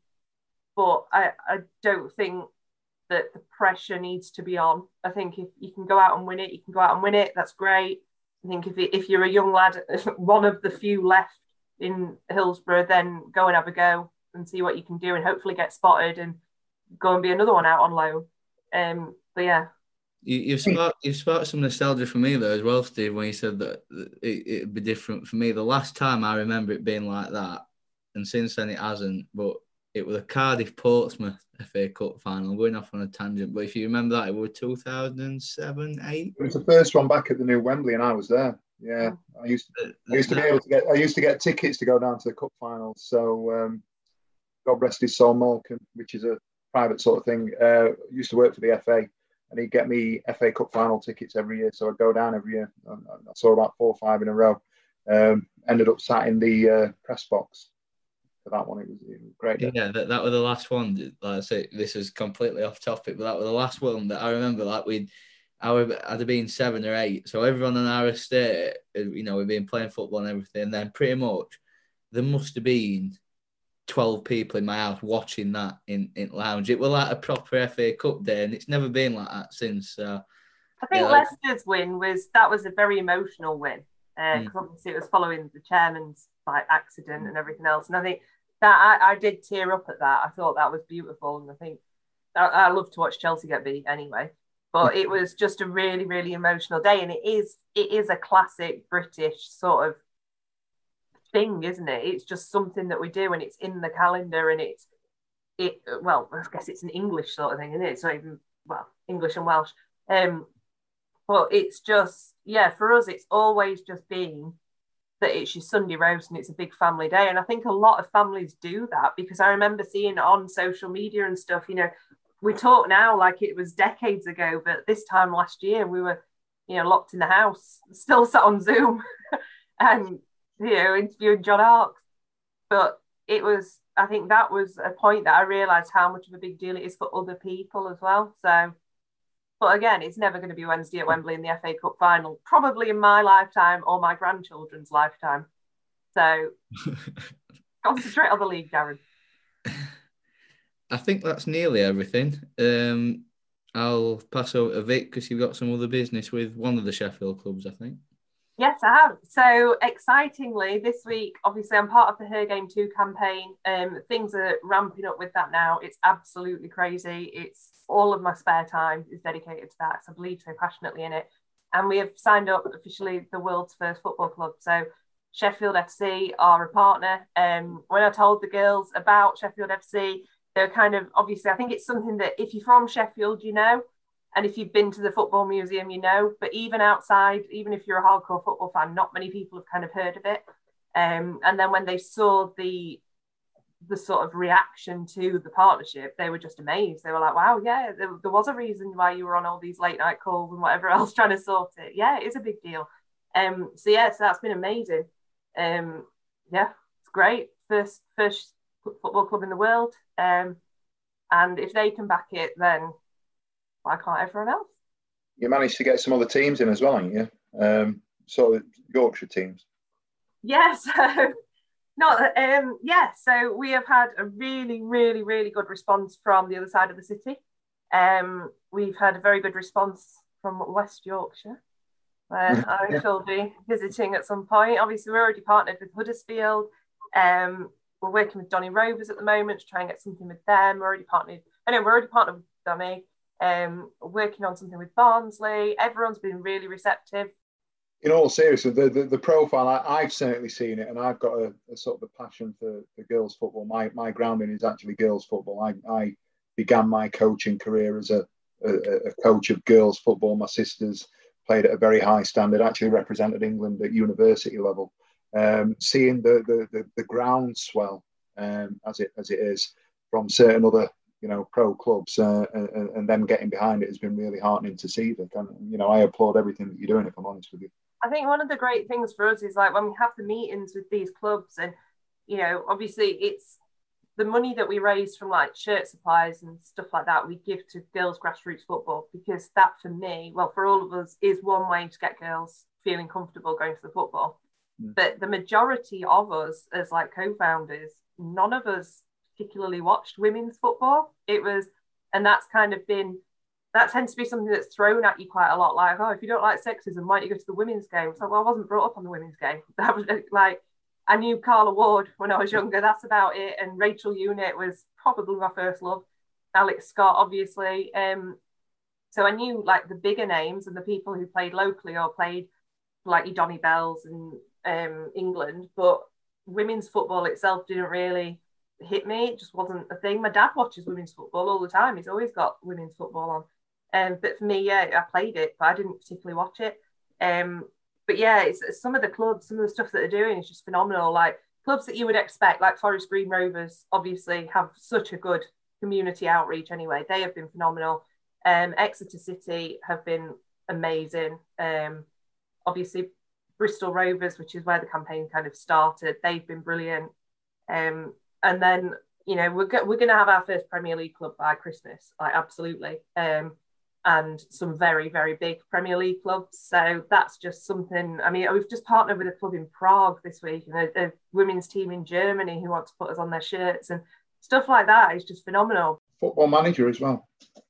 but I, I don't think that the pressure needs to be on. I think if you can go out and win it, you can go out and win it. That's great. I think if, if you're a young lad, one of the few left in Hillsborough, then go and have a go and see what you can do and hopefully get spotted and go and be another one out on loan. Um, but yeah. You, you've sparked you've sparked some nostalgia for me though as well, Steve. When you said that it, it'd be different for me, the last time I remember it being like that, and since then it hasn't. But it was a Cardiff Portsmouth FA Cup final. I'm going off on a tangent, but if you remember that, it was 2007, eight. It was the first one back at the new Wembley, and I was there. Yeah, I used to, I used to be able to get I used to get tickets to go down to the cup finals. So um, God rest his soul, Malcolm, which is a private sort of thing. Uh, used to work for the FA, and he'd get me FA Cup final tickets every year. So I'd go down every year. I saw about four or five in a row. Um, ended up sat in the uh, press box for that one. It was, it was great. Yeah, that, that was the last one. Like I say, this is completely off topic, but that was the last one that I remember. Like we'd I would I'd have been seven or eight. So everyone on our estate, you know, we've been playing football and everything. And then pretty much there must have been 12 people in my house watching that in, in lounge. It was like a proper FA Cup day, and it's never been like that since. So, I think yeah, Leicester's win was that was a very emotional win because uh, mm. obviously it was following the chairman's like accident and everything else. And I think that I, I did tear up at that. I thought that was beautiful, and I think I, I love to watch Chelsea get beat anyway but it was just a really really emotional day and it is it is a classic british sort of thing isn't it? It's just something that we do and it's in the calendar and it's it well i guess it's an english sort of thing isn't it? It's not even well english and welsh. Um but it's just yeah for us it's always just been that it's your sunday roast and it's a big family day. And i think a lot of families do that because i remember seeing on social media and stuff you know we talk now like it was decades ago, but this time last year we were, you know, locked in the house, still sat on Zoom, and you know, interviewing John Arks. But it was, I think that was a point that I realised how much of a big deal it is for other people as well. So, but again, it's never going to be Wednesday at Wembley in the FA Cup final, probably in my lifetime or my grandchildren's lifetime. So, concentrate on the league, Darren. I think that's nearly everything. Um, I'll pass over to Vic because you've got some other business with one of the Sheffield clubs, I think. Yes, I have. So excitingly, this week, obviously, I'm part of the Her Game 2 campaign. Um, things are ramping up with that now. It's absolutely crazy. It's all of my spare time is dedicated to that. So I believe so passionately in it. And we have signed up officially the world's first football club. So Sheffield FC are a partner. Um, when I told the girls about Sheffield FC, they're kind of obviously, I think it's something that if you're from Sheffield, you know, and if you've been to the football museum, you know, but even outside, even if you're a hardcore football fan, not many people have kind of heard of it. Um, and then when they saw the the sort of reaction to the partnership, they were just amazed. They were like, wow, yeah, there, there, was a reason why you were on all these late night calls and whatever else trying to sort it. Yeah, it is a big deal. Um, so yeah, so that's been amazing. Um, yeah, it's great. First first football club in the world. Um, and if they can back it, then why can't everyone else? You managed to get some other teams in as well, haven't you? Um, of Yorkshire teams. Yes. Yeah, not um, yeah. So we have had a really, really, really good response from the other side of the city. Um, we've had a very good response from West Yorkshire, where I shall be visiting at some point. Obviously, we're already partnered with Huddersfield. Um, we're working with Donny Rovers at the moment to try and get something with them. We're already partnered. I know we're already partnered with Donny. Um, working on something with Barnsley. Everyone's been really receptive. In all seriousness, the, the, the profile, I, have certainly seen it, and I've got a, a, sort of a passion for, for girls' football. My, my grounding is actually girls' football. I, I began my coaching career as a, a, a coach of girls' football. My sisters played at a very high standard, actually represented England at university level. Um, seeing the, the, the, the groundswell um, as it as it is from certain other you know pro clubs uh, and, and them getting behind it has been really heartening to see that and you know I applaud everything that you're doing if I'm honest with you I think one of the great things for us is like when we have the meetings with these clubs and you know obviously it's the money that we raise from like shirt supplies and stuff like that we give to girls grassroots football because that for me well for all of us is one way to get girls feeling comfortable going to the football mm. but the majority of us as like co-founders none of us particularly watched women's football. It was, and that's kind of been, that tends to be something that's thrown at you quite a lot. Like, oh, if you don't like sexism, why don't you go to the women's game? So, well, I wasn't brought up on the women's game. That was like, I knew Carla Ward when I was younger. That's about it. And Rachel Unitt was probably my first love. Alex Scott, obviously. Um, so I knew like the bigger names and the people who played locally or played like Donny Belles in um, England, but women's football itself didn't really hit me. It just wasn't a thing. My dad watches women's football all the time. He's always got women's football on. Um, but for me, yeah, I played it, but I didn't particularly watch it. Um, but yeah, it's, it's some of the clubs, some of the stuff that they're doing is just phenomenal. Like clubs that you would expect, like Forest Green Rovers, obviously have such a good community outreach. Anyway, they have been phenomenal. Um, Exeter City have been amazing. Um, obviously, Bristol Rovers, which is where the campaign kind of started, they've been brilliant. Um, and then you know we're go- we're going to have our first Premier League club by Christmas, like absolutely, um, and some very very big Premier League clubs. So that's just something. I mean, we've just partnered with a club in Prague this week, and a, a women's team in Germany who want to put us on their shirts and stuff like that. Is just phenomenal. Football manager as well.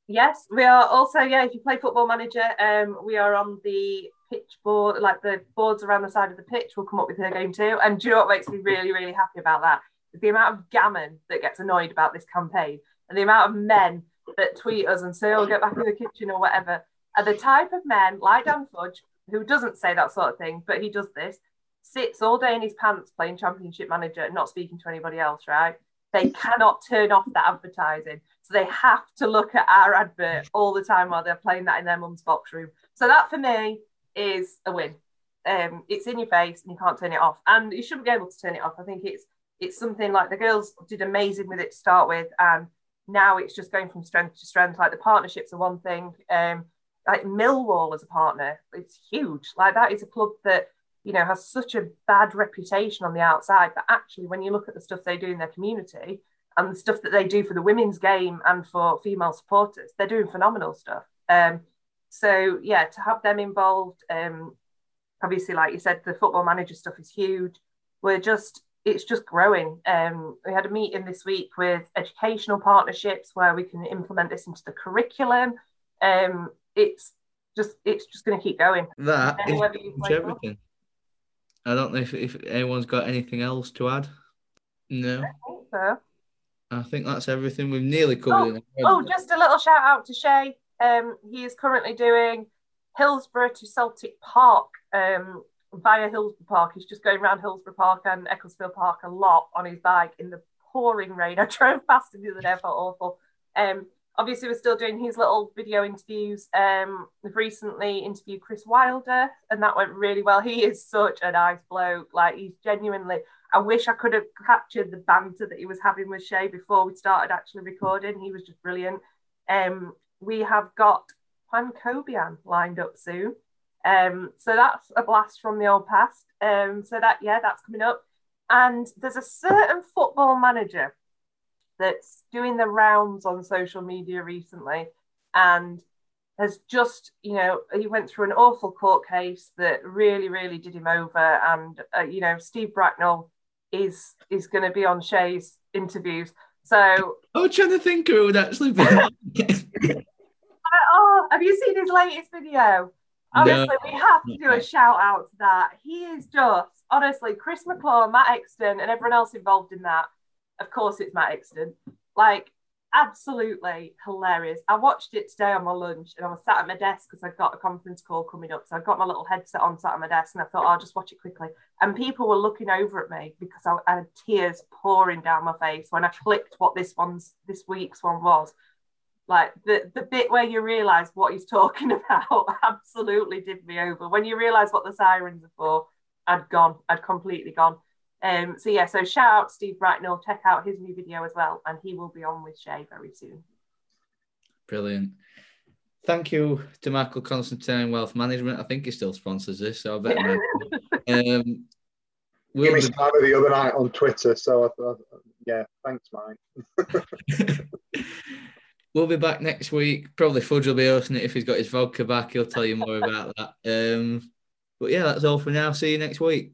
Yes, we are also yeah. If you play Football Manager, um, we are on the pitch board, like the boards around the side of the pitch. We'll come up with her game too. And do you know what makes me really really happy about that? The amount of gammon that gets annoyed about this campaign and the amount of men that tweet us and say, oh, get back in the kitchen or whatever, are the type of men like Dan Fudge, who doesn't say that sort of thing, but he does this, sits all day in his pants playing championship manager and not speaking to anybody else, right? They cannot turn off that advertising. So they have to look at our advert all the time while they're playing that in their mum's box room. So that for me is a win. Um, it's in your face and you can't turn it off. And you shouldn't be able to turn it off. I think it's it's something like the girls did amazing with it to start with, and now it's just going from strength to strength. Like the partnerships are one thing. Um, like Millwall as a partner, it's huge. Like that is a club that you know has such a bad reputation on the outside, but actually, when you look at the stuff they do in their community and the stuff that they do for the women's game and for female supporters, they're doing phenomenal stuff. Um, so yeah, to have them involved, um, obviously, like you said, the football manager stuff is huge. We're just it's just growing. Um, we had a meeting this week with educational partnerships where we can implement this into the curriculum. Um, it's just it's just going to keep going. That is everything. I don't know if, if anyone's got anything else to add. No. I think, so. I think that's everything. We've nearly covered oh, Oh, just a little shout out to Shay. Um, he is currently doing Hillsborough to Celtic Park um, via Hillsborough Park. He's just going around Hillsborough Park and Ecclesfield Park a lot on his bike in the pouring rain. I drove past him the other day, I felt awful. Um, obviously, we're still doing his little video interviews. Um, we've recently interviewed Chris Wilder, and that went really well. He is such a nice bloke. Like, he's genuinely, I wish I could have captured the banter that he was having with Shay before we started actually recording. He was just brilliant. Um, we have got Juan Cobian lined up soon. Um, so that's a blast from the old past. Um, so that yeah, that's coming up. And there's a certain football manager that's doing the rounds on social media recently, and has just you know he went through an awful court case that really really did him over, and uh, you know Steve Bracknell is is going to be on Shay's interviews. So I was trying to think who would actually be. oh, have you seen his latest video? Honestly, no. we have to do a shout out to that. He is just honestly Chris McClaw, Matt Exton, and everyone else involved in that. Of course, it's Matt Exton. Like absolutely hilarious. I watched it today on my lunch and I was sat at my desk because I've got a conference call coming up. So I've got my little headset on, sat at my desk, and I thought oh, I'll just watch it quickly. And people were looking over at me because I, I had tears pouring down my face when I clicked what this one's this week's one was. Like the, the bit where you realise what he's talking about absolutely did me over. When you realise what the sirens are for, I'd gone, I'd completely gone. Um, so yeah, so shout out Steve Bracknell, check out his new video as well, and he will be on with Shay very soon. Brilliant. Thank you to Michael Constantine Wealth Management. I think he still sponsors this, so I bet. um, we'll Give me be... the other night on Twitter, so I thought, yeah, thanks, Mike. we'll be back next week. Probably Fudge will be hosting it if he's got his vodka back. He'll tell you more about that. Um, but yeah, that's all for now. See you next week.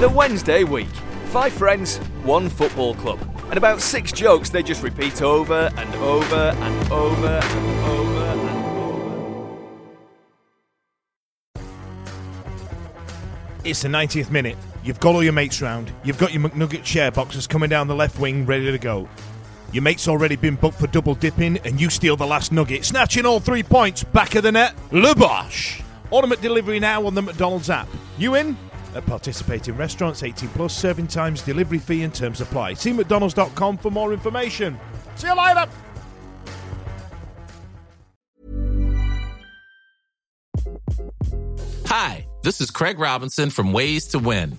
The Wednesday week. Five friends, one football club. And about six jokes they just repeat over and over and over and over and over. It's the 90th minute. You've got all your mates round. You've got your McNugget share boxes coming down the left wing ready to go. Your mate's already been booked for double dipping, and you steal the last nugget, snatching all three points back of the net. Le Bosch! Delivery now on the McDonald's app. You in? At participating restaurants, 18 plus, serving times, delivery fee and terms apply. See mcdonalds.com for more information. See you later! Hi, this is Craig Robinson from Ways to Win,